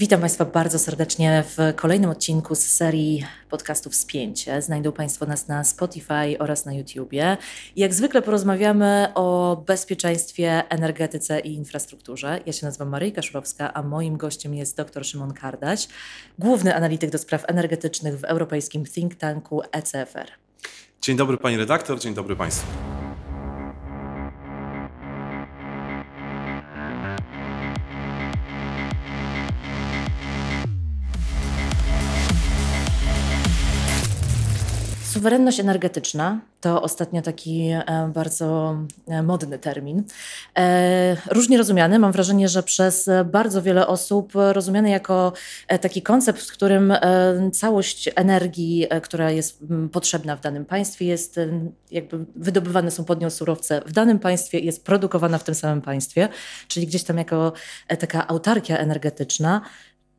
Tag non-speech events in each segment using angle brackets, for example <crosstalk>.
Witam Państwa bardzo serdecznie w kolejnym odcinku z serii podcastów Spięcie. Znajdą Państwo nas na Spotify oraz na YouTubie. Jak zwykle porozmawiamy o bezpieczeństwie, energetyce i infrastrukturze. Ja się nazywam Maryjka Szurowska, a moim gościem jest dr Szymon Kardaś, główny analityk do spraw energetycznych w europejskim think tanku ECFR. Dzień dobry Pani redaktor, dzień dobry Państwu. Suwerenność energetyczna to ostatnio taki e, bardzo e, modny termin. E, różnie rozumiany. Mam wrażenie, że przez bardzo wiele osób rozumiany jako taki koncept, w którym całość energii, która jest potrzebna w danym państwie, jest jakby wydobywane są pod nią surowce w danym państwie i jest produkowana w tym samym państwie, czyli gdzieś tam jako taka autarkia energetyczna.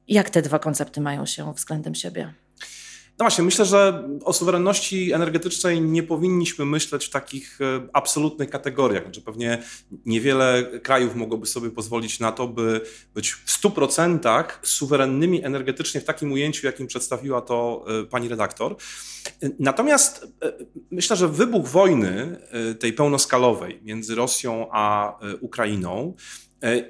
Jak te dwa koncepty mają się względem siebie? No właśnie, myślę, że o suwerenności energetycznej nie powinniśmy myśleć w takich e, absolutnych kategoriach. Znaczy pewnie niewiele krajów mogłoby sobie pozwolić na to, by być w 100% suwerennymi energetycznie w takim ujęciu, jakim przedstawiła to e, pani redaktor. Natomiast e, myślę, że wybuch wojny tej pełnoskalowej między Rosją a Ukrainą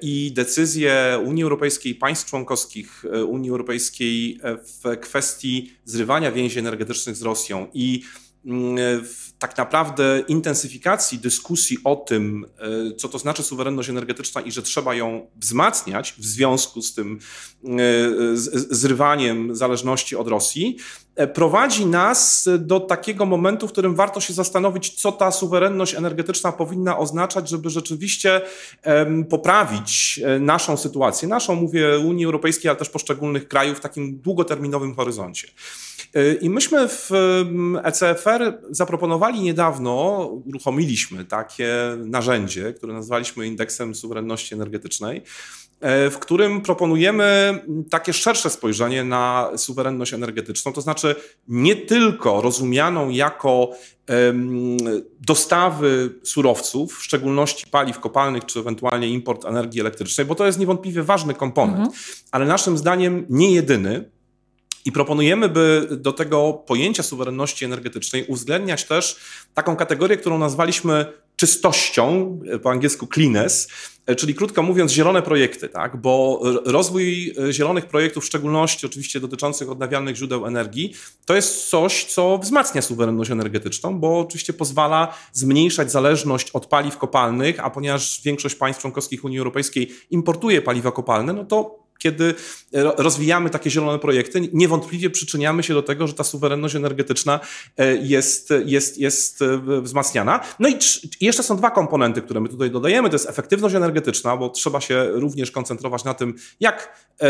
i decyzje Unii Europejskiej, państw członkowskich e, Unii Europejskiej e, w kwestii zrywania więzi energetycznych z Rosją. I mm, tak naprawdę intensyfikacji dyskusji o tym, co to znaczy suwerenność energetyczna i że trzeba ją wzmacniać w związku z tym zrywaniem zależności od Rosji, E, prowadzi nas do takiego momentu, w którym warto się zastanowić, co ta suwerenność energetyczna powinna oznaczać, żeby rzeczywiście poprawić e, naszą sytuację. Naszą, mówię, Unii Europejskiej, ale też poszczególnych krajów w takim długoterminowym horyzoncie. E, I myśmy w ECFR zaproponowali niedawno, uruchomiliśmy takie narzędzie, które nazwaliśmy indeksem suwerenności energetycznej, w którym proponujemy takie szersze spojrzenie na suwerenność energetyczną, to znaczy nie tylko rozumianą jako dostawy surowców, w szczególności paliw kopalnych, czy ewentualnie import energii elektrycznej, bo to jest niewątpliwie ważny komponent, mhm. ale naszym zdaniem nie jedyny. I proponujemy, by do tego pojęcia suwerenności energetycznej uwzględniać też taką kategorię, którą nazwaliśmy czystością, po angielsku cleanness, E, czyli krótko mówiąc, zielone projekty, tak? bo rozwój e, zielonych projektów, w szczególności oczywiście dotyczących odnawialnych źródeł energii, to jest coś, co wzmacnia suwerenność energetyczną, bo oczywiście pozwala zmniejszać zależność od paliw kopalnych, a ponieważ większość państw członkowskich Unii Europejskiej importuje paliwa kopalne, no to kiedy rozwijamy takie zielone projekty, niewątpliwie przyczyniamy się do tego, że ta suwerenność energetyczna e, jest, jest, jest e, wzmacniana. No i jeszcze są dwa komponenty, które my tutaj dodajemy. To jest efektywność energetyczna, bo trzeba się również koncentrować na tym, jak e,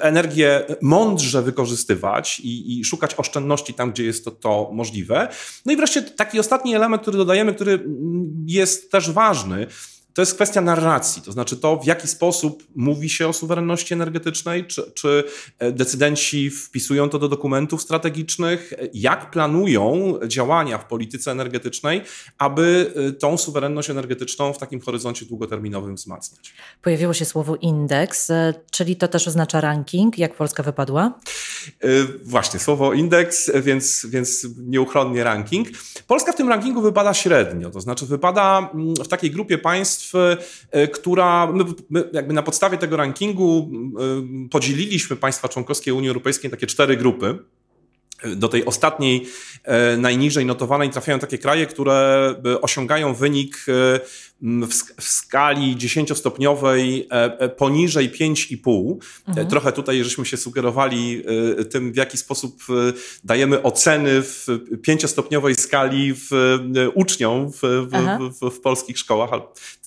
energię mądrze wykorzystywać i, i szukać oszczędności tam, gdzie jest to, to możliwe. No i wreszcie taki ostatni element, który dodajemy, który jest też ważny, to jest kwestia narracji, to znaczy to, w jaki sposób mówi się o suwerenności energetycznej, czy, czy e, decydenci wpisują to do dokumentów strategicznych, jak planują działania w polityce energetycznej, aby e, tą suwerenność energetyczną w takim horyzoncie długoterminowym wzmacniać. Pojawiło się słowo indeks, e, czyli to też oznacza ranking, jak Polska wypadła? Właśnie, słowo indeks, więc, więc nieuchronnie ranking. Polska w tym rankingu wypada średnio, to znaczy wypada mm, w takiej grupie państw, E, która my, my jakby na podstawie tego rankingu e, podzieliliśmy państwa członkowskie Unii Europejskiej na takie cztery grupy. Do tej ostatniej, e, najniżej notowanej trafiają takie kraje, które osiągają wynik w, skali dziesięciostopniowej poniżej 5,5. Mhm. Trochę tutaj żeśmy się sugerowali tym, w jaki sposób dajemy oceny w pięciostopniowej skali w, uczniom w, w, w, polskich szkołach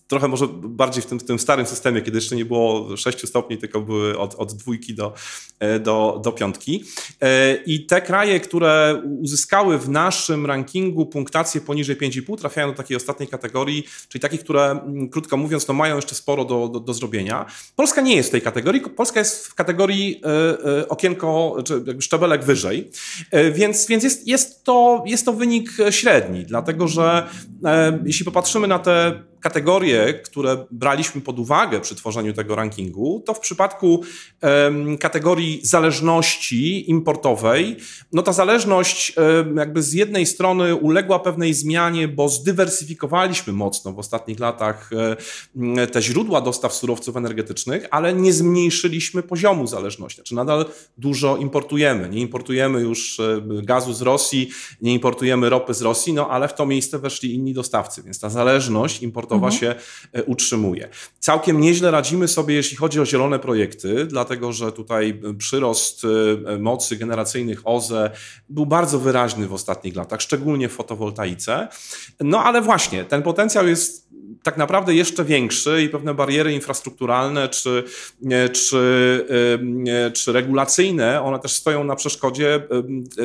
trochę może bardziej w tym, w tym starym systemie, kiedy jeszcze nie było 6 stopni, tylko były od, od dwójki do, e, do, do piątki. E, I te kraje, które uzyskały w naszym rankingu punktację poniżej 5,5, trafiają do takiej ostatniej kategorii, czyli takich, które, mm, krótko mówiąc, no mają jeszcze sporo do, do, do zrobienia. Polska nie jest w tej kategorii, Polska jest w kategorii e, okienko, czy jakby szczebelek wyżej, więc, więc jest, jest, to, jest to wynik średni, dlatego że jeśli popatrzymy na te kategorie, które braliśmy pod uwagę przy tworzeniu tego rankingu, to w przypadku kategorii zależności importowej, no ta zależność jakby z jednej strony uległa pewnej zmianie, bo zdywersyfikowaliśmy mocno w ostatnich latach um, te źródła dostaw surowców energetycznych, ale nie zmniejszyliśmy poziomu zależności. Znaczy nadal dużo importujemy. Nie importujemy już gazu z Rosji, nie importujemy ropy z Rosji, no ale w to miejsce weszli inni dostawcy, więc ta zależność importowa mhm. się e, utrzymuje. Całkiem nieźle radzimy sobie, jeśli chodzi o zielone projekty, dlatego że tutaj przyrost e, mocy generacyjnych OZE był bardzo wyraźny w ostatnich latach, szczególnie w fotowoltaice. No ale właśnie, ten potencjał jest tak naprawdę jeszcze większy i pewne bariery infrastrukturalne czy, czy, czy regulacyjne, one też stoją na przeszkodzie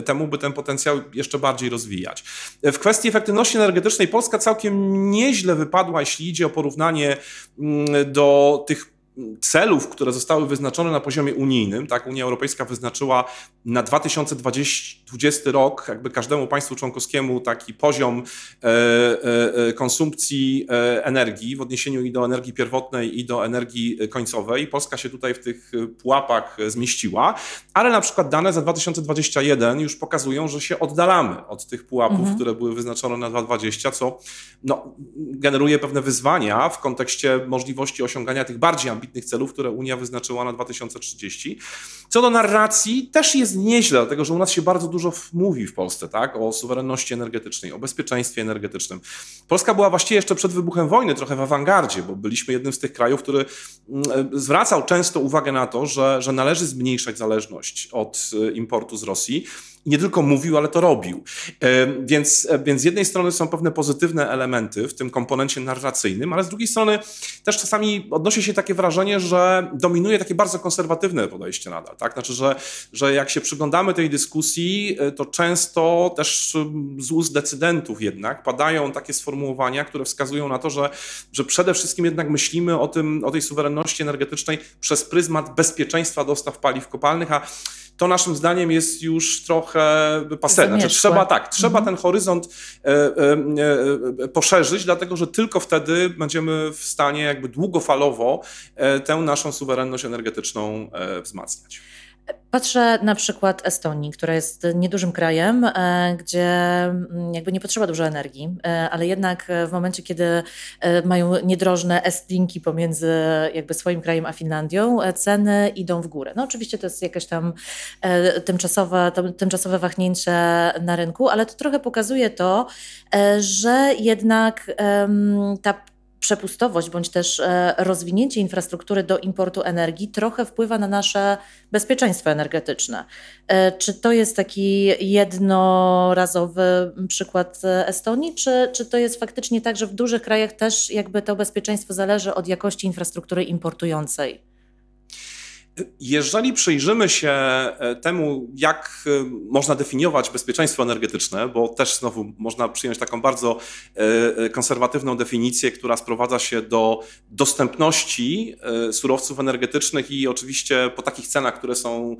temu, by ten potencjał jeszcze bardziej rozwijać. W kwestii efektywności energetycznej Polska całkiem nieźle wypadła, jeśli idzie o porównanie mm, do tych celów, które zostały wyznaczone na poziomie unijnym, tak, Unia Europejska wyznaczyła na 2020 rok jakby każdemu państwu członkowskiemu taki poziom e, e, e, konsumpcji energii w odniesieniu i do energii pierwotnej i do energii końcowej. Polska się tutaj w tych pułapach zmieściła, ale na przykład dane za 2021 już pokazują, że się oddalamy od tych pułapów, mhm. które były wyznaczone na 2020, co no, generuje pewne wyzwania w kontekście możliwości osiągania tych bardziej ambitnych ambitnych celów, które Unia wyznaczyła na 2030. Co do narracji, też jest nieźle, dlatego że u nas się bardzo dużo mówi w Polsce tak, o suwerenności energetycznej, o bezpieczeństwie energetycznym. Polska była właściwie jeszcze przed wybuchem wojny trochę w awangardzie, bo byliśmy jednym z tych krajów, który mm, zwracał często uwagę na to, że, że należy zmniejszać zależność od e, importu z Rosji nie tylko mówił, ale to robił. E, więc, e, więc z jednej strony są pewne pozytywne elementy w tym komponencie narracyjnym, ale z drugiej strony też czasami odnosi się takie wrażenie, że dominuje takie bardzo konserwatywne podejście nadal. Tak? Znaczy, że, że jak się przyglądamy tej dyskusji, e, to często też z ust decydentów jednak padają takie sformułowania, które wskazują na to, że, że przede wszystkim jednak myślimy o, tym, o tej suwerenności energetycznej przez pryzmat bezpieczeństwa dostaw paliw kopalnych, a to naszym zdaniem jest już trochę pase. Znaczy, trzeba tak, trzeba mhm. ten horyzont e, e, e, poszerzyć, dlatego że tylko wtedy będziemy w stanie jakby długofalowo e, tę naszą suwerenność energetyczną e, wzmacniać. Patrzę na przykład Estonii, która jest niedużym krajem, e, gdzie mm, jakby nie potrzeba dużo energii, e, ale jednak w momencie, kiedy e, mają niedrożne estlinki pomiędzy jakby swoim krajem a Finlandią, ceny idą w górę. No oczywiście to jest jakieś tam tymczasowe, tymczasowe wahnięcie na rynku, ale to trochę pokazuje to, że jednak ta przepustowość bądź też e, rozwinięcie infrastruktury do importu energii trochę wpływa na nasze bezpieczeństwo energetyczne. E, czy to jest taki jednorazowy przykład Estonii, czy, czy to jest faktycznie tak, że w dużych krajach też jakby to bezpieczeństwo zależy od jakości infrastruktury importującej? Jeżeli przyjrzymy się e, temu, jak e, można definiować bezpieczeństwo energetyczne, bo też znowu można przyjąć taką bardzo e, konserwatywną definicję, która sprowadza się do dostępności surowców energetycznych i oczywiście po takich cenach, które są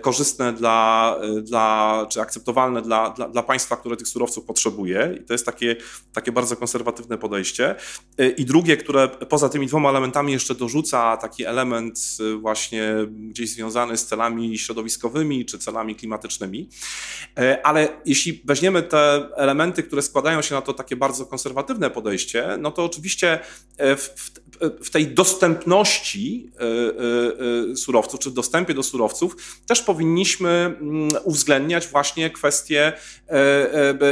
korzystne dla, dla czy akceptowalne dla, dla, dla państwa, które tych surowców potrzebuje. I to jest takie, takie bardzo konserwatywne podejście. I drugie, które poza tymi dwoma elementami jeszcze dorzuca taki element właśnie gdzieś związany z celami środowiskowymi czy celami klimatycznymi. E, ale jeśli weźmiemy te elementy, które składają się na to takie bardzo konserwatywne podejście, no to oczywiście e, w, w tej dostępności e, surowców, czy dostępie do surowców, też powinniśmy mm, uwzględniać właśnie kwestie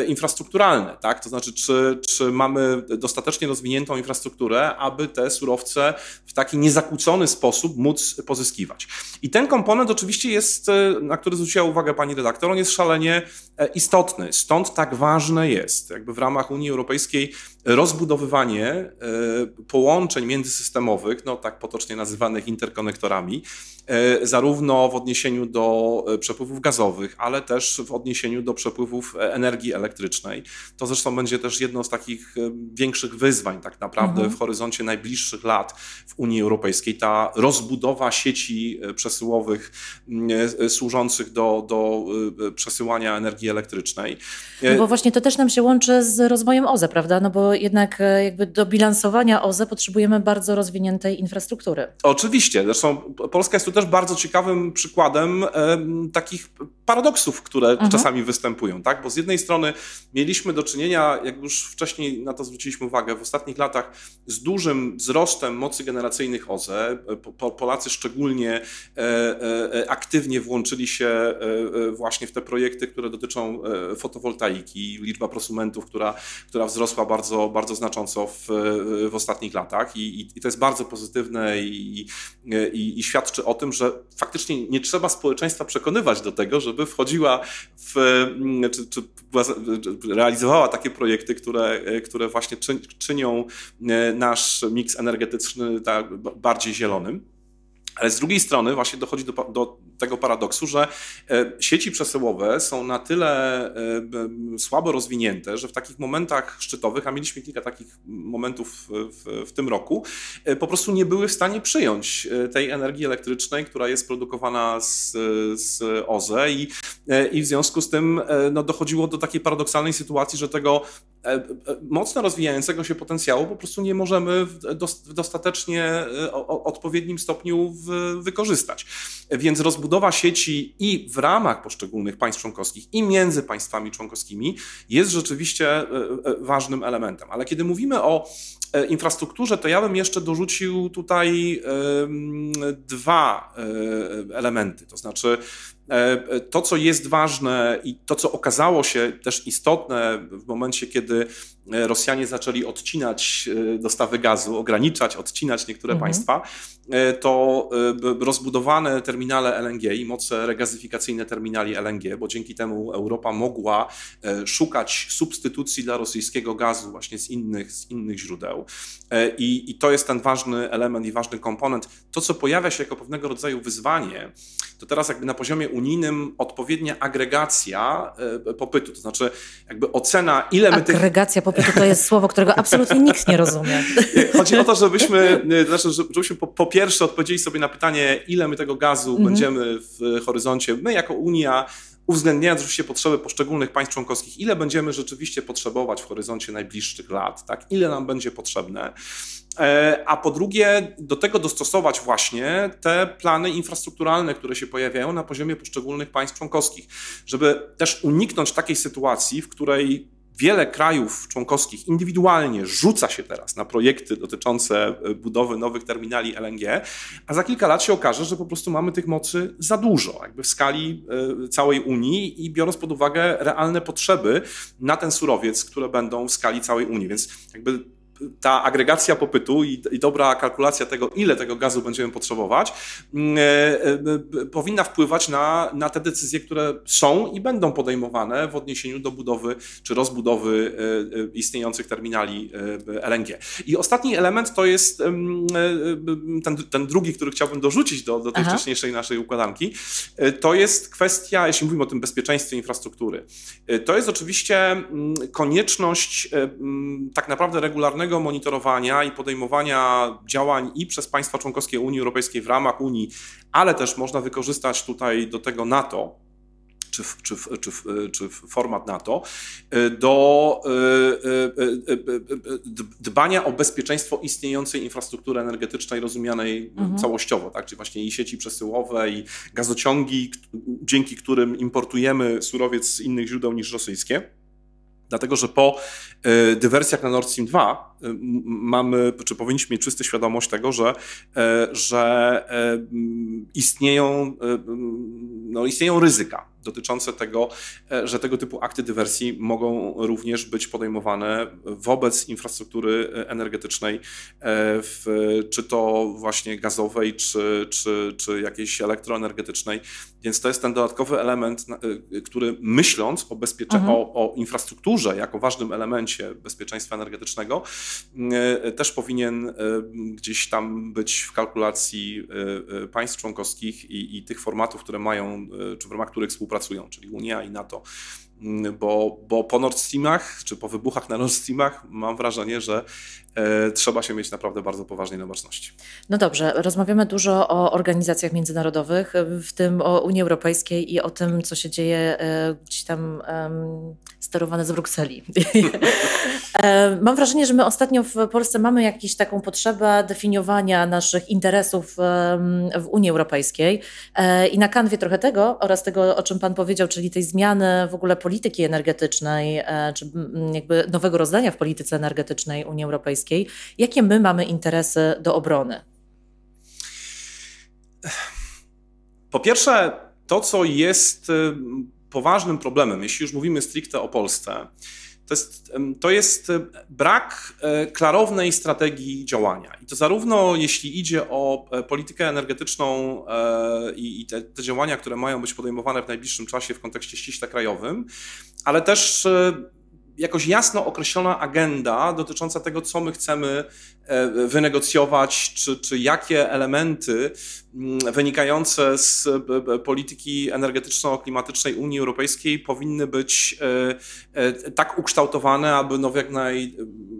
infrastrukturalne, tak? To znaczy, czy, czy mamy dostatecznie rozwiniętą infrastrukturę, aby te surowce w taki niezakłócony sposób móc pozyskiwać. I ten komponent oczywiście jest, e, na który zwróciła uwagę pani redaktor, on jest szalenie e, istotny. Stąd tak ważne jest, jakby w ramach Unii Europejskiej, rozbudowywanie e, połączeń międzysystemowych, no tak potocznie nazywanych interkonektorami, zarówno w odniesieniu do przepływów gazowych, ale też w odniesieniu do przepływów energii elektrycznej. To zresztą będzie też jedno z takich większych wyzwań tak naprawdę mhm. w horyzoncie najbliższych lat w Unii Europejskiej, ta rozbudowa sieci sieci przesyłowych służących do, do przesyłania energii elektrycznej. No bo właśnie to też nam się łączy z rozwojem OZE, prawda? No bo jednak jakby do bilansowania OZE potrzebujemy bardzo rozwiniętej infrastruktury. Oczywiście. Zresztą Polska jest tu też bardzo ciekawym przykładem takich paradoksów, które mhm. czasami występują. Tak? Bo z jednej strony mieliśmy do czynienia, jak już wcześniej na to zwróciliśmy uwagę, w ostatnich latach z dużym wzrostem mocy generacyjnych OZE. Polacy szczególnie e, e, aktywnie włączyli się e, właśnie w te projekty, które dotyczą fotowoltaiki. Liczba prosumentów, która, która wzrosła bardzo, bardzo znacząco w, w ostatnich latach i, i, to jest bardzo pozytywne i, i, i świadczy o tym, że faktycznie nie trzeba społeczeństwa przekonywać do tego, żeby wchodziła w, czy, czy realizowała takie projekty, które, które właśnie czynią nasz miks energetyczny tak bardziej zielonym. Ale z drugiej strony właśnie dochodzi do, do, tego paradoksu, że e, sieci przesyłowe są na tyle e, słabo rozwinięte, że w takich momentach szczytowych, a mieliśmy kilka takich momentów w, w, tym roku, e, po prostu nie były w stanie przyjąć tej energii elektrycznej, która jest produkowana z, z OZE i, i w związku z tym no, dochodziło do takiej paradoksalnej sytuacji, że tego mocno rozwijającego się potencjału po prostu nie możemy w dostatecznie odpowiednim stopniu wykorzystać. Więc rozbudowa sieci i w ramach poszczególnych państw członkowskich, i między państwami członkowskimi jest rzeczywiście e, e, ważnym elementem. Ale kiedy mówimy o e, infrastrukturze, to ja bym jeszcze dorzucił tutaj dwa elementy. To znaczy, to, co jest ważne i to, co okazało się też istotne w momencie, kiedy Rosjanie zaczęli odcinać dostawy gazu, ograniczać, odcinać niektóre mhm. państwa, E, to e, rozbudowane terminale LNG i moce regazyfikacyjne terminali LNG, bo dzięki temu Europa mogła e, szukać substytucji dla rosyjskiego gazu właśnie z innych, z innych źródeł. I, I to jest ten ważny element i ważny komponent. To, co pojawia się jako pewnego rodzaju wyzwanie, to teraz jakby na poziomie unijnym odpowiednia agregacja popytu, to znaczy jakby ocena, ile my tych... To jest słowo, którego absolutnie nikt nie rozumie. Chodzi o to, żebyśmy, znaczy, żebyśmy po, po pierwsze odpowiedzieli sobie na pytanie, ile my tego gazu mhm. będziemy w horyzoncie, my jako Unia, uwzględniając oczywiście potrzeby poszczególnych państw członkowskich, ile będziemy rzeczywiście potrzebować w horyzoncie najbliższych lat, tak? ile nam będzie potrzebne. E, a po drugie, do tego dostosować właśnie te plany infrastrukturalne, które się pojawiają na poziomie poszczególnych państw członkowskich, żeby też uniknąć takiej sytuacji, w której Wiele krajów członkowskich indywidualnie rzuca się teraz na projekty dotyczące e, budowy nowych terminali LNG, a za kilka lat się okaże, że po prostu mamy tych mocy za dużo, jakby w skali e, całej Unii i biorąc pod uwagę realne potrzeby na ten surowiec, które będą w skali całej Unii. Więc jakby ta agregacja popytu i, i, dobra kalkulacja tego, ile tego gazu będziemy potrzebować, mm, e, e, powinna wpływać na, na te decyzje, które są i będą podejmowane w odniesieniu do budowy czy rozbudowy e, istniejących terminali LNG. I ostatni element to jest ten, ten drugi, który chciałbym dorzucić do, do tej Aha. wcześniejszej naszej układanki. To jest kwestia, jeśli mówimy o tym bezpieczeństwie infrastruktury, to jest oczywiście mm, konieczność mm, tak naprawdę regularnego monitorowania i podejmowania działań i przez państwa członkowskie Unii Europejskiej w ramach Unii, ale też można wykorzystać tutaj do tego NATO, czy, czy, czy, czy format NATO, do e, e, e, dbania o bezpieczeństwo istniejącej infrastruktury energetycznej rozumianej mhm. całościowo, tak? czyli właśnie i sieci przesyłowe, i gazociągi, dzięki którym importujemy surowiec z innych źródeł niż rosyjskie. Dlatego, że po e, dywersjach na Nord Stream 2 e, mamy, czy powinniśmy mieć czystą świadomość tego, że, e, że istnieją, no, istnieją ryzyka dotyczące tego, e, że tego typu akty dywersji mogą również być podejmowane wobec infrastruktury energetycznej, e, w, czy to właśnie gazowej, czy, czy, czy jakiejś elektroenergetycznej. Więc to jest ten dodatkowy element, e, który myśląc o, bezpiecze- mhm. o, o infrastrukturze jako ważnym elemencie bezpieczeństwa energetycznego, też powinien gdzieś tam być w kalkulacji państw członkowskich i, i tych formatów, które mają, czy w ramach których współpracują pracują, czyli Unia i NATO. Mm, bo, bo po Nord Streamach, czy po wybuchach na Nord Streamach mam wrażenie, że trzeba się mieć naprawdę bardzo poważnej na baczności. No dobrze, rozmawiamy dużo o organizacjach międzynarodowych, w tym o Unii Europejskiej i o tym, co się dzieje e, gdzieś tam um, sterowane z Brukseli. <laughs> E, mam wrażenie, że my ostatnio w Polsce mamy jakąś taką potrzebę definiowania naszych interesów w Unii Europejskiej e, i na kanwie trochę tego oraz tego, o czym Pan powiedział, czyli tej zmiany w ogóle polityki energetycznej, e, czy jakby nowego rozdania w polityce energetycznej Unii Europejskiej. Jakie my mamy interesy do obrony? Po pierwsze, to co jest poważnym problemem, jeśli już mówimy stricte o Polsce, to jest, to jest e, brak e, klarownej strategii działania. I to zarówno jeśli idzie o e, politykę energetyczną i te, te działania, które mają być podejmowane w najbliższym czasie w kontekście ściśle krajowym, ale też jakoś jasno określona agenda dotycząca tego, co my chcemy e, wynegocjować, czy, czy jakie elementy mm, wynikające z e, polityki energetyczno-klimatycznej Unii Europejskiej powinny być e, tak ukształtowane, aby no w jak, naj,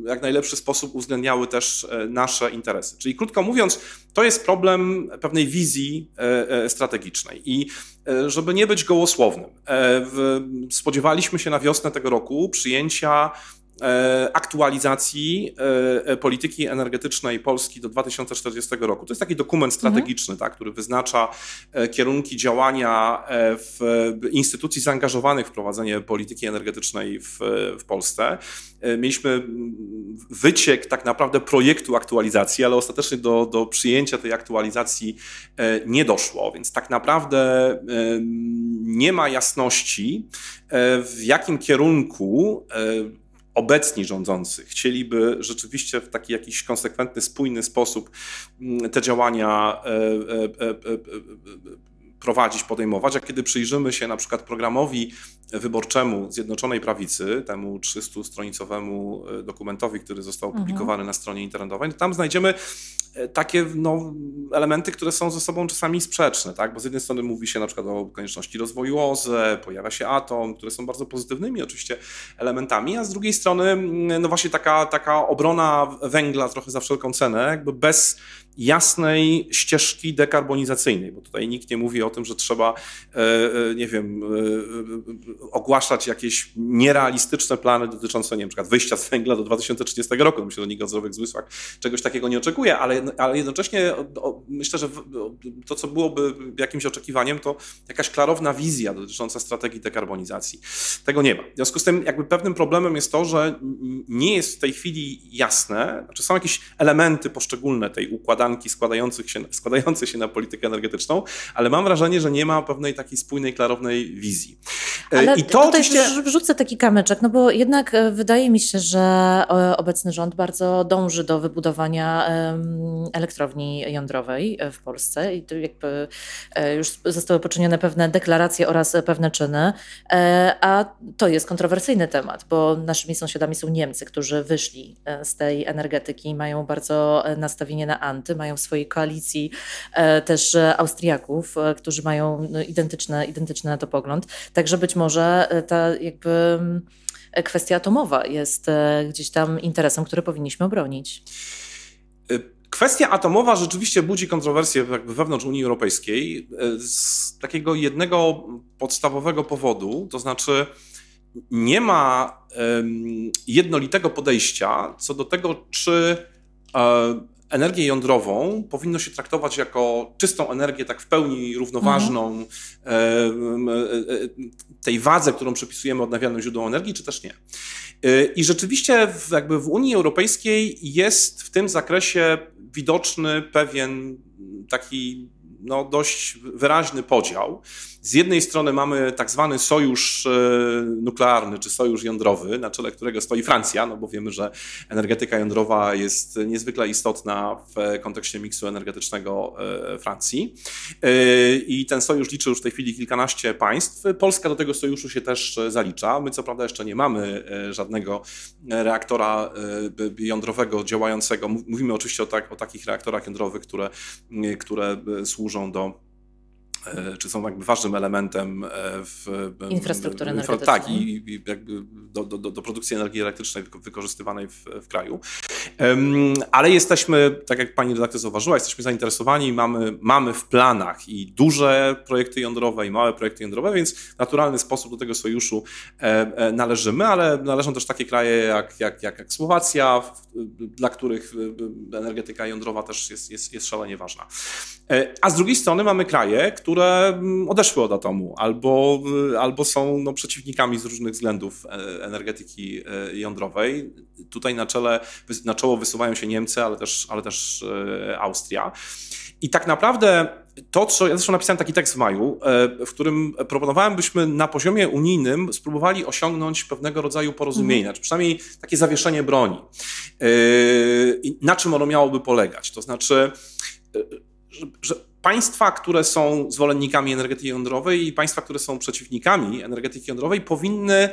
jak najlepszy sposób uwzględniały też nasze interesy. Czyli krótko mówiąc, to jest problem pewnej wizji strategicznej. I E, żeby nie być gołosłownym. E, spodziewaliśmy się na wiosnę tego roku przyjęcia E, aktualizacji e, e, polityki energetycznej Polski do 2040 roku. To jest taki dokument mhm. strategiczny, mhm. tak, który wyznacza kierunki działania w instytucji zaangażowanych w prowadzenie polityki energetycznej w, w Polsce. Mieliśmy wyciek tak naprawdę projektu aktualizacji, ale ostatecznie do, do przyjęcia tej aktualizacji nie doszło, więc tak naprawdę nie ma jasności, w jakim kierunku obecni rządzący chcieliby rzeczywiście w taki jakiś konsekwentny, spójny sposób mm, te działania e, e, e, prowadzić, podejmować, a kiedy przyjrzymy się na przykład programowi wyborczemu Zjednoczonej Prawicy, temu 300-stronicowemu dokumentowi, który został mhm. opublikowany mhm. na stronie internetowej, to tam znajdziemy takie no, elementy, które są ze sobą czasami sprzeczne, tak? bo z jednej strony mówi się na przykład o konieczności rozwoju OZE, pojawia się atom, które są bardzo pozytywnymi oczywiście elementami, a z drugiej strony no właśnie taka, taka obrona węgla trochę za wszelką cenę, jakby bez jasnej ścieżki dekarbonizacyjnej, bo tutaj nikt nie mówi o tym, że trzeba, e, e, nie wiem, e, ogłaszać jakieś nierealistyczne plany dotyczące, nie wiem, wyjścia z węgla do 2030 roku. Myślę, że nikt o zdrowych zmysłach czegoś takiego nie oczekuje, ale, ale jednocześnie myślę, że to, co byłoby jakimś oczekiwaniem, to jakaś klarowna wizja dotycząca strategii dekarbonizacji. Tego nie ma. W związku z tym jakby pewnym problemem jest to, że nie jest w tej chwili jasne, znaczy są jakieś elementy poszczególne tej układanki, układanki składających się, składające się na politykę energetyczną, ale mam wrażenie, że nie ma pewnej takiej spójnej, klarownej wizji. E, ale I to tutaj oczywiście... wrzucę taki kamyczek, no bo jednak e, wydaje mi się, że e, obecny rząd bardzo dąży do wybudowania elektrowni jądrowej w Polsce i to jakby już zostały poczynione pewne deklaracje oraz pewne czyny, a to jest kontrowersyjny temat, bo naszymi sąsiadami są Niemcy, którzy wyszli z tej energetyki i mają bardzo nastawienie na anty mają w swojej koalicji e, też e, Austriaków, e, którzy mają no, identyczny, identyczny na to pogląd. Także być może ta jakby kwestia atomowa jest gdzieś tam interesem, który powinniśmy obronić. Kwestia atomowa rzeczywiście budzi kontrowersje wewnątrz Unii Europejskiej z takiego jednego podstawowego powodu, to znaczy nie ma jednolitego podejścia co do tego, czy energię jądrową powinno się traktować jako czystą energię, tak w pełni równoważną mhm. E, e, e, tej wadze, którą przypisujemy odnawialnym źródłom energii, czy też nie. I rzeczywiście w, jakby w Unii Europejskiej jest w tym zakresie widoczny pewien taki no, dość wyraźny podział. Z jednej strony mamy tak zwany sojusz e, nuklearny czy sojusz jądrowy, na czele którego stoi Francja, no bo wiemy, że energetyka jądrowa jest niezwykle istotna w kontekście miksu energetycznego e, Francji. E, I ten sojusz liczy już w tej chwili kilkanaście państw. Polska do tego sojuszu się też zalicza. My co prawda jeszcze nie mamy żadnego reaktora jądrowego działającego. Mówimy oczywiście o, tak, o takich reaktorach jądrowych, które, które służą do E, czy są jakby ważnym elementem e, w infrastruktury energetycznej. Tak, i, i jakby do, do, do, produkcji energii elektrycznej wykorzystywanej w, w kraju. Ale jesteśmy, tak jak pani redaktor zauważyła, jesteśmy zainteresowani, mamy, mamy w planach i duże projekty jądrowe, i małe projekty jądrowe, więc w naturalny sposób do tego sojuszu e, należymy, ale należą też takie kraje jak, jak, jak, jak Słowacja, dla których energetyka jądrowa też jest, jest, jest szalenie ważna. A z drugiej strony mamy kraje, które które mm, odeszły od atomu albo, y, albo są no, przeciwnikami z różnych względów e, energetyki e, jądrowej. Tutaj na, czele, na czoło wysuwają się Niemcy, ale też, ale też e, Austria. I tak naprawdę to, co ja zresztą napisałem taki tekst w maju, w którym proponowałem, byśmy na poziomie unijnym spróbowali osiągnąć pewnego rodzaju porozumienie, mhm. czy przynajmniej takie zawieszenie broni. Na czym ono miałoby polegać? To znaczy, że państwa, które są zwolennikami energetyki jądrowej i państwa, które są przeciwnikami energetyki jądrowej, powinny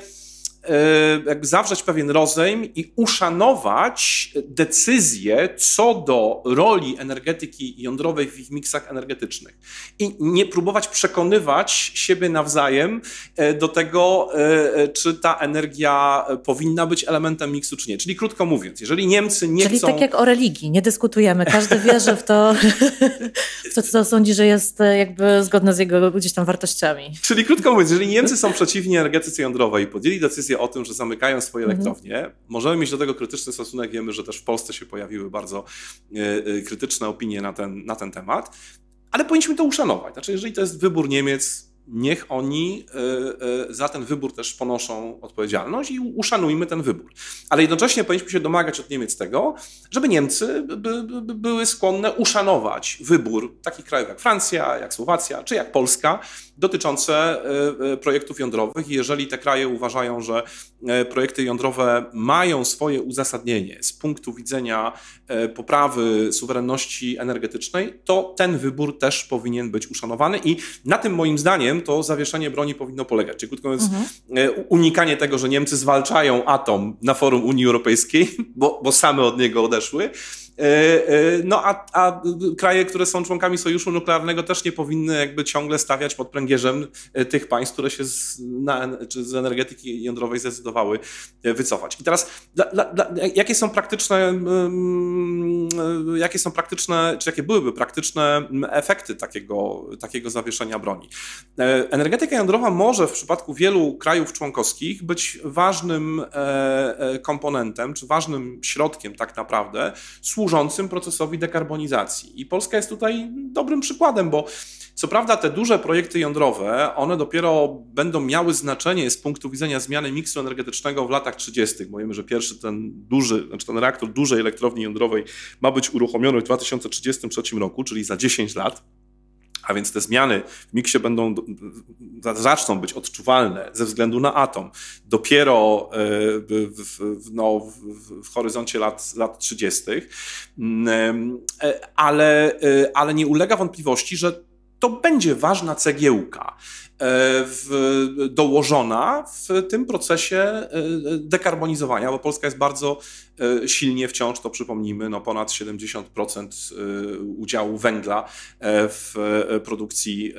jakby zawrzeć pewien rozejm i uszanować decyzje co do roli energetyki jądrowej w ich miksach energetycznych. I nie próbować przekonywać siebie nawzajem e, do tego, e, czy ta energia powinna być elementem miksu, czy nie. Czyli krótko mówiąc, jeżeli Niemcy nie Czyli chcą... tak jak o religii, nie dyskutujemy. Każdy wierzy w to, w to, co sądzi, że jest jakby zgodne z jego gdzieś tam wartościami. Czyli krótko mówiąc, jeżeli Niemcy są przeciwni energetyce jądrowej i podjęli decyzję o tym, że zamykają swoje mhm. elektrownie. Możemy mieć do tego krytyczny stosunek. Wiemy, że też w Polsce się pojawiły bardzo e, e, krytyczne opinie na ten, na ten temat, ale powinniśmy to uszanować. Znaczy, jeżeli to jest wybór Niemiec, niech oni e, za ten wybór też ponoszą odpowiedzialność i uszanujmy ten wybór. Ale jednocześnie powinniśmy się domagać od Niemiec tego, żeby Niemcy by, by, by były skłonne uszanować wybór takich krajów jak Francja, jak Słowacja czy jak Polska dotyczące e, projektów jądrowych. Jeżeli te kraje uważają, że projekty jądrowe mają swoje uzasadnienie z punktu widzenia poprawy suwerenności energetycznej, to ten wybór też powinien być uszanowany i na tym moim zdaniem to zawieszenie broni powinno polegać. Czyli krótko mówiąc, mhm. E, unikanie tego, że Niemcy zwalczają atom na forum Unii Europejskiej, <laughs> bo, bo same od niego odeszły, E, e, no a, a kraje, które są członkami sojuszu nuklearnego też nie powinny jakby ciągle stawiać pod pręgierzem e, tych państw, które się z, na, z energetyki jądrowej zdecydowały wycofać. I teraz dla, dla, jakie są praktyczne, jakie są praktyczne, czy jakie byłyby praktyczne efekty takiego, takiego zawieszenia broni? Energetyka jądrowa może w przypadku wielu krajów członkowskich być ważnym komponentem, czy ważnym środkiem tak naprawdę służącym procesowi dekarbonizacji. I Polska jest tutaj dobrym przykładem, bo co prawda te duże projekty jądrowe, one dopiero będą miały znaczenie z punktu widzenia zmiany miksu energetycznego w latach 30. Mówimy, że pierwszy ten duży, znaczy ten reaktor dużej elektrowni jądrowej ma być uruchomiony w 2033 roku, czyli za 10 lat. A więc te zmiany w miksie będą, zaczną być odczuwalne ze względu na atom dopiero e, w, no, w, w horyzoncie lat, lat 30., mm, e, ale, e, ale nie ulega wątpliwości, że to będzie ważna cegiełka w, dołożona w tym procesie dekarbonizowania, bo Polska jest bardzo E, silnie wciąż, to przypomnijmy, no ponad 70% e, udziału węgla e, w produkcji,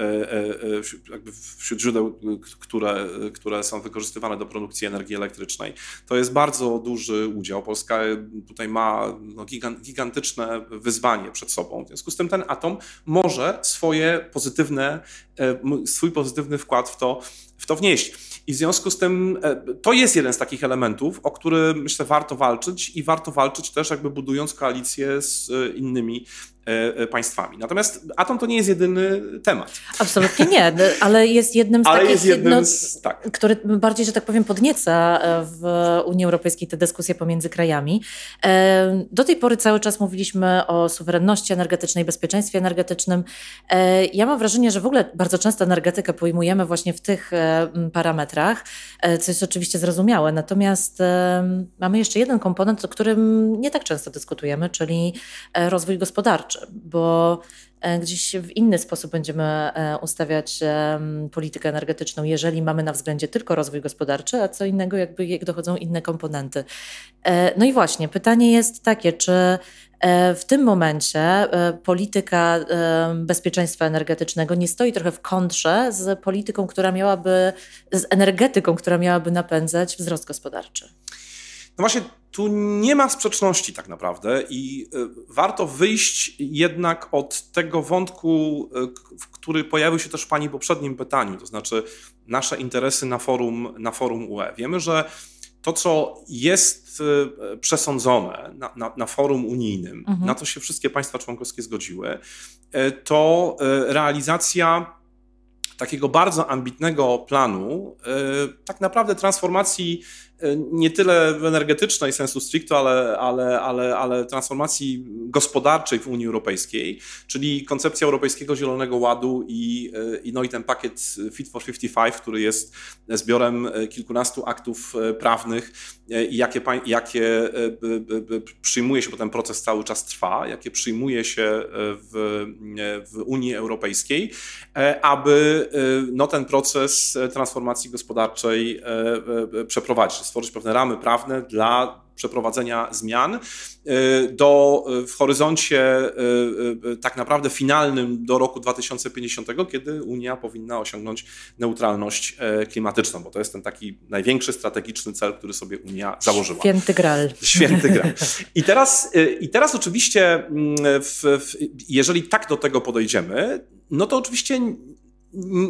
jakby wśród źródeł, które, które są wykorzystywane do produkcji energii elektrycznej. To jest bardzo duży udział. Polska tutaj ma no, gigantyczne wyzwanie przed sobą. W związku z tym ten atom może swoje pozytywne, swój pozytywny wkład w to, w to wnieść. I w związku z tym e, to jest jeden z takich elementów, o który myślę warto walczyć i warto walczyć też jakby budując koalicję z e, innymi E, państwami. Natomiast atom to nie jest jedyny temat. Absolutnie nie, ale jest jednym z ale takich, jest jednym no, z, tak. który bardziej, że tak powiem, podnieca w Unii Europejskiej te dyskusje pomiędzy krajami. Do tej pory cały czas mówiliśmy o suwerenności energetycznej, bezpieczeństwie energetycznym. Ja mam wrażenie, że w ogóle bardzo często energetykę pojmujemy właśnie w tych parametrach, co jest oczywiście zrozumiałe. Natomiast mamy jeszcze jeden komponent, o którym nie tak często dyskutujemy, czyli rozwój gospodarczy bo e, gdzieś w inny sposób będziemy e, ustawiać politykę energetyczną, jeżeli mamy na względzie tylko rozwój gospodarczy, a co innego, jakby jak dochodzą inne komponenty. E, no i właśnie, pytanie jest takie, czy W tym momencie polityka bezpieczeństwa energetycznego nie stoi trochę w kontrze z polityką, która miałaby, z energetyką, która miałaby napędzać wzrost gospodarczy. No właśnie, tu nie ma sprzeczności tak naprawdę i e, warto wyjść jednak od tego wątku, e, który pojawił się też w Pani poprzednim pytaniu, to znaczy nasze interesy na forum, na forum UE. Wiemy, że to, co jest e, przesądzone na, na, na forum unijnym, mhm. na to się wszystkie państwa członkowskie zgodziły, to realizacja takiego bardzo ambitnego planu, tak naprawdę transformacji nie tyle energetycznej sensu stricto, ale, ale, ale, ale transformacji gospodarczej w Unii Europejskiej, czyli koncepcja Europejskiego Zielonego Ładu i, i, no i ten pakiet Fit for 55, który jest zbiorem kilkunastu aktów prawnych i jakie, jakie przyjmuje się, bo ten proces cały czas trwa, jakie przyjmuje się w, w Unii Europejskiej, aby no, ten proces transformacji gospodarczej przeprowadzić stworzyć pewne ramy prawne dla przeprowadzenia zmian. Y, do, y, w horyzoncie y, tak naprawdę finalnym do roku 2050, kiedy Unia powinna osiągnąć neutralność klimatyczną, bo to jest ten taki największy strategiczny cel, który sobie Unia założyła. Święty Graal. Święty Graal. <laughs> I teraz, i teraz oczywiście, mm, w, w, jeżeli tak do tego podejdziemy, no to oczywiście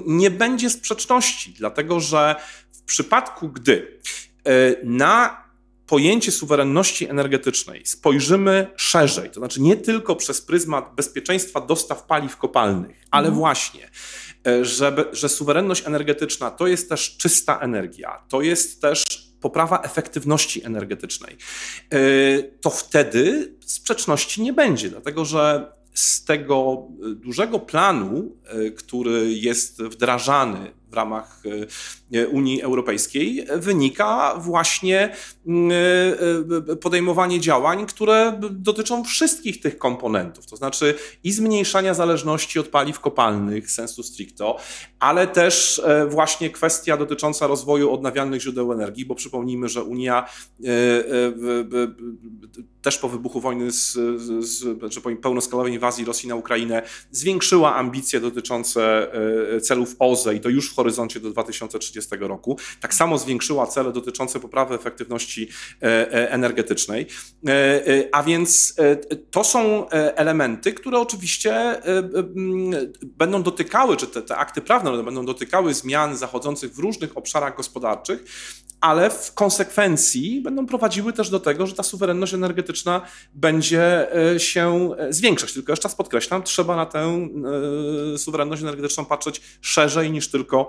nie będzie sprzeczności, dlatego że w przypadku, gdy E, na pojęcie suwerenności energetycznej spojrzymy szerzej, to znaczy nie tylko przez pryzmat bezpieczeństwa dostaw paliw kopalnych, ale mhm. właśnie, e, że, że suwerenność energetyczna to jest też czysta energia, to jest też poprawa efektywności energetycznej, e, to wtedy sprzeczności nie będzie, dlatego że z tego dużego planu, który jest wdrażany w ramach e, Unii Europejskiej wynika właśnie mm, e, e, podejmowanie działań, które dotyczą wszystkich tych komponentów, to znaczy i zmniejszania zależności od paliw kopalnych sensu stricto, ale też właśnie kwestia dotycząca rozwoju odnawialnych źródeł energii, bo przypomnijmy, że Unia też po wybuchu wojny z, z, czy po pełnoskalowej inwazji Rosji na Ukrainę zwiększyła ambicje dotyczące celów OZE i to już w horyzoncie do 2030 roku. Tak samo zwiększyła cele dotyczące poprawy efektywności e, e, energetycznej. E, a więc to są elementy, które oczywiście będą dotykały, czy te, te akty prawne będą dotykały zmian zachodzących w różnych obszarach gospodarczych, ale w konsekwencji będą prowadziły też do tego, że ta suwerenność energetyczna będzie się zwiększać. Tylko jeszcze raz podkreślam, trzeba na tę suwerenność energetyczną patrzeć szerzej niż tylko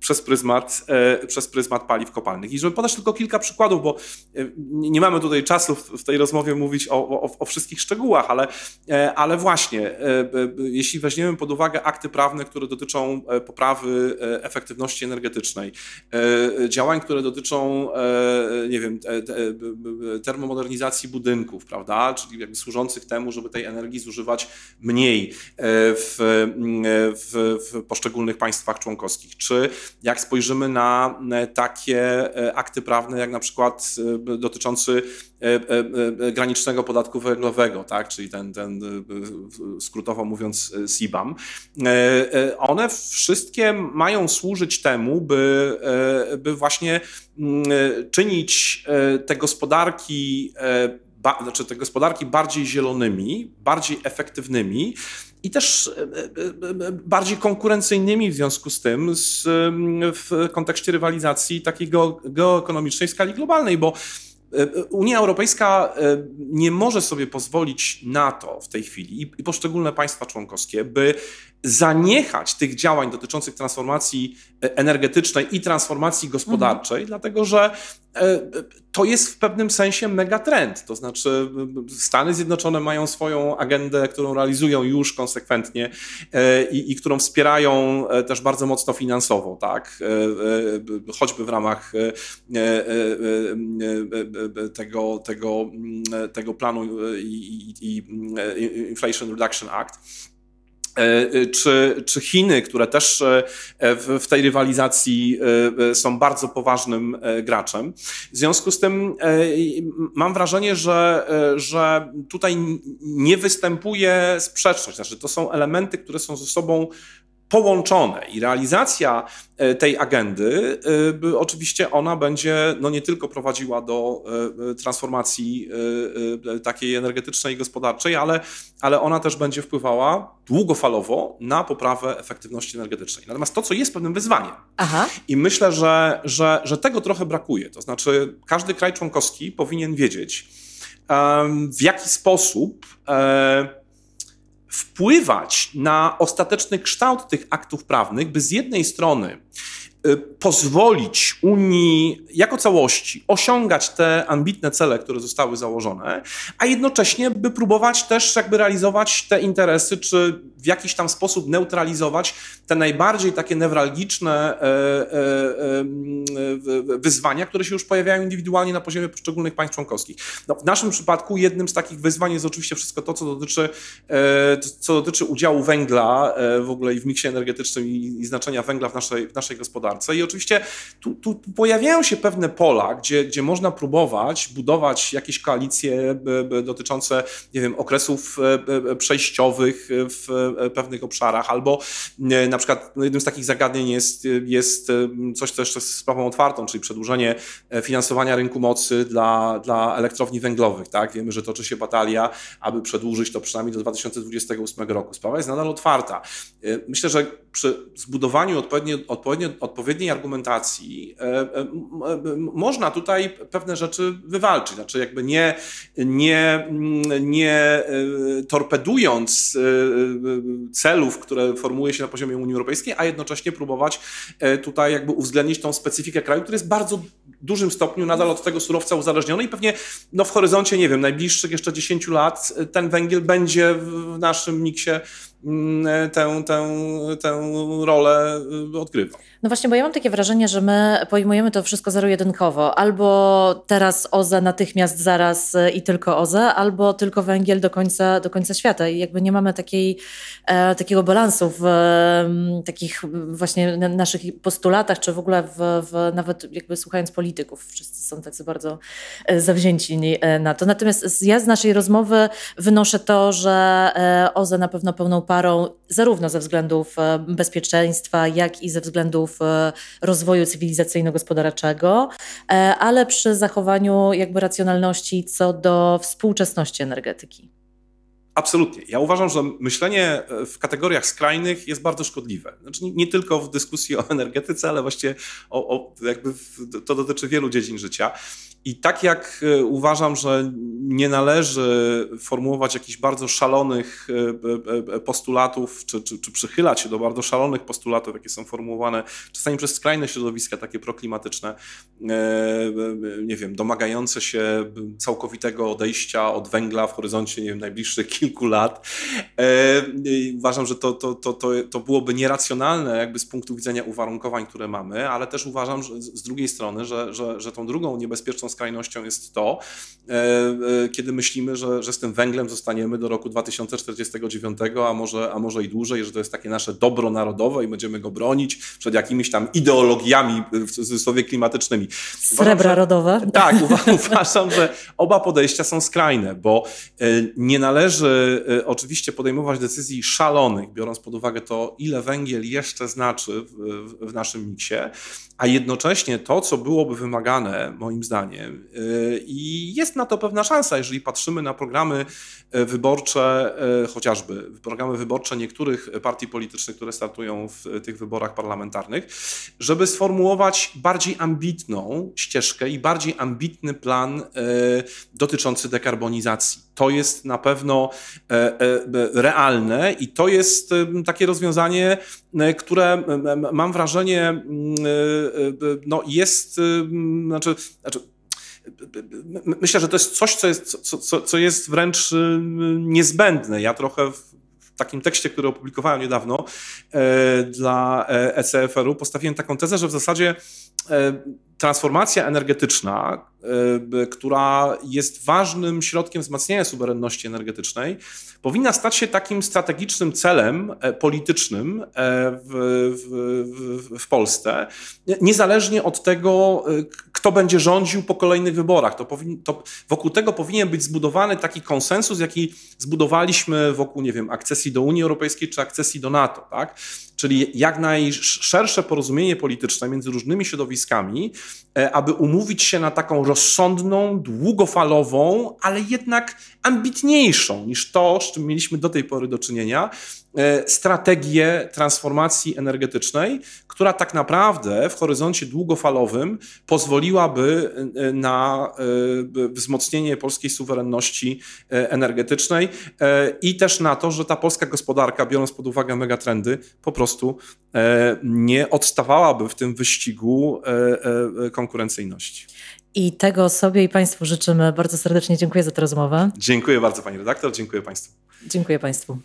przez pryzmat, e, przez pryzmat paliw kopalnych. I żeby podać tylko kilka przykładów, bo e, nie mamy tutaj czasu w tej rozmowie mówić o, o, o wszystkich szczegółach, ale, e, ale właśnie, jeśli weźmiemy pod uwagę akty prawne, które dotyczą poprawy efektywności energetycznej, działań, które dotyczą, nie wiem, termomodernizacji budynków, prawda, czyli jakby służących temu, żeby tej energii zużywać mniej w, w, w poszczególnych państwach członkowskich, czy jak spojrzymy na takie e, akty prawne, jak na przykład e, dotyczący e, granicznego podatku węglowego, tak? czyli ten, ten skrótowo mówiąc CBAM, one wszystkie mają służyć temu, by, by właśnie mm, czynić te gospodarki znaczy te gospodarki bardziej zielonymi, bardziej efektywnymi, i też e, e, e, bardziej konkurencyjnymi w związku z tym z, w kontekście rywalizacji takiej geoekonomicznej w skali globalnej, bo Unia Europejska nie może sobie pozwolić na to w tej chwili i poszczególne państwa członkowskie, by zaniechać tych działań dotyczących transformacji energetycznej i transformacji gospodarczej, mhm. dlatego że e, to jest w pewnym sensie megatrend. To znaczy, Stany Zjednoczone mają swoją agendę, którą realizują już konsekwentnie e, i, i którą wspierają e, też bardzo mocno finansowo, tak? choćby w ramach tego, tego, tego planu i, i, i Inflation Reduction Act. Czy, czy Chiny, które też w, w tej rywalizacji są bardzo poważnym graczem. W związku z tym mam wrażenie, że, że tutaj nie występuje sprzeczność. Znaczy, to są elementy, które są ze sobą połączone i realizacja e, tej agendy, e, oczywiście ona będzie no nie tylko prowadziła do e, transformacji takiej energetycznej i gospodarczej, ale, ale ona też będzie wpływała długofalowo na poprawę efektywności energetycznej. Natomiast to, co jest pewnym wyzwaniem Aha. i myślę, że, że, że tego trochę brakuje, to znaczy każdy kraj członkowski powinien wiedzieć, w jaki sposób wpływać na ostateczny kształt tych aktów prawnych, by z jednej strony pozwolić Unii jako całości osiągać te ambitne cele, które zostały założone, a jednocześnie by próbować też jakby realizować te interesy, czy w jakiś tam sposób neutralizować te najbardziej takie newralgiczne e, e, e, wyzwania, które się już pojawiają indywidualnie na poziomie poszczególnych państw członkowskich. No, w naszym przypadku jednym z takich wyzwań jest oczywiście wszystko to, co dotyczy, co dotyczy udziału węgla w ogóle i w miksie energetycznym i, i znaczenia węgla w naszej, w naszej gospodarce gospodarce. I oczywiście tu, tu, pojawiają się pewne pola, gdzie, gdzie można próbować budować jakieś koalicje dotyczące, nie wiem, okresów e, e, przejściowych w e, pewnych obszarach, albo na przykład no, jednym z takich zagadnień jest, jest coś, co jeszcze jest sprawą otwartą, czyli przedłużenie finansowania rynku mocy dla, dla elektrowni węglowych. Tak? Wiemy, że toczy się batalia, aby przedłużyć to przynajmniej do 2028 roku. Sprawa jest nadal otwarta. Myślę, że przy zbudowaniu odpowiednio, odpowiednio, odpowiedniej argumentacji e, e, e, można tutaj pewne rzeczy wywalczyć. Znaczy jakby nie, nie, nie torpedując celów, które formułuje się na poziomie Unii Europejskiej, a jednocześnie próbować tutaj jakby uwzględnić tą specyfikę kraju, który jest bardzo dużym stopniu nadal od tego surowca uzależniony i pewnie no, w horyzoncie, nie wiem, najbliższych jeszcze 10 lat ten węgiel będzie w naszym miksie tę, tę, tę rolę odgrywał. No właśnie, bo ja mam takie wrażenie, że my pojmujemy to wszystko zero-jedynkowo. Albo teraz OZE natychmiast zaraz e, i tylko OZE, albo tylko węgiel do końca, do końca świata. I jakby nie mamy takiej, e, takiego balansu w e, takich właśnie naszych postulatach, czy w ogóle w, w, nawet jakby słuchając polityków, wszyscy są tacy bardzo e, zawzięci na to. Natomiast ja z naszej rozmowy wynoszę to, że OZE na pewno pełną parą, zarówno ze względów bezpieczeństwa, jak i ze względów E, rozwoju cywilizacyjno-gospodarczego, e, ale przy zachowaniu jakby racjonalności co do współczesności energetyki. Absolutnie. Ja uważam, że myślenie e, w kategoriach skrajnych jest bardzo szkodliwe. Znaczy nie, nie tylko w dyskusji o energetyce, ale właściwie o, o jakby w, to dotyczy wielu dziedzin życia. I tak jak e, uważam, że nie należy formułować jakichś bardzo szalonych e, postulatów, czy, czy, czy, przychylać się do bardzo szalonych postulatów, jakie są formułowane czasami przez skrajne środowiska, takie proklimatyczne, nie wiem, domagające się całkowitego odejścia od węgla w horyzoncie nie wiem, najbliższych kilku lat. Uważam, że to, to, to, to, to byłoby nieracjonalne jakby z punktu widzenia uwarunkowań, które mamy, ale też uważam że z drugiej strony, że, że, że tą drugą niebezpieczną skrajnością jest to, e, e, kiedy myślimy, że, że z tym węglem zostaniemy do roku 2049, a może, a może i dłużej, że to jest takie nasze dobro narodowe i będziemy go bronić przed jakimiś tam ideologiami, w cudzysłowie, klimatycznymi. Srebra rodowe. Tak, <laughs> uważam, że oba podejścia są skrajne, bo e, nie należy oczywiście podejmować decyzji szalonych, biorąc pod uwagę to, ile węgiel jeszcze znaczy w, w naszym miksie, a jednocześnie to, co byłoby wymagane, moim zdaniem, y, i jest na to pewna szansa, jeżeli patrzymy na programy y, wyborcze, y, chociażby programy wyborcze niektórych partii politycznych, które startują w tych wyborach parlamentarnych, żeby sformułować bardziej ambitną ścieżkę i bardziej ambitny plan dotyczący dekarbonizacji. To jest na pewno e, e, realne i to jest takie rozwiązanie, które mam wrażenie no jest, znaczy, znaczy myślę, że to jest coś, co jest, co, co jest wręcz niezbędne. Ja trochę w takim tekście, który opublikowałem niedawno e, dla ECFR-u, postawiłem taką tezę, że w zasadzie transformacja energetyczna, która jest ważnym środkiem wzmacniania suwerenności energetycznej, powinna stać się takim strategicznym celem politycznym w, w, w Polsce, niezależnie od tego, kto będzie rządził po kolejnych wyborach. To, powin, to wokół tego powinien być zbudowany taki konsensus, jaki zbudowaliśmy wokół, nie wiem, akcesji do Unii Europejskiej czy akcesji do NATO, tak? Czyli jak najszersze porozumienie polityczne między różnymi środowiskami, e, aby umówić się na taką rozsądną, długofalową, ale jednak ambitniejszą niż to, z czym mieliśmy do tej pory do czynienia, e, strategię transformacji energetycznej, która tak naprawdę w horyzoncie długofalowym pozwoliłaby e, na wzmocnienie polskiej suwerenności energetycznej i też na to, że ta polska gospodarka, biorąc pod uwagę megatrendy, po prostu nie odstawałaby w tym wyścigu konkurencyjności. I tego sobie i Państwu życzymy. Bardzo serdecznie dziękuję za tę rozmowę. Dziękuję bardzo Pani redaktor, dziękuję Państwu. Dziękuję Państwu.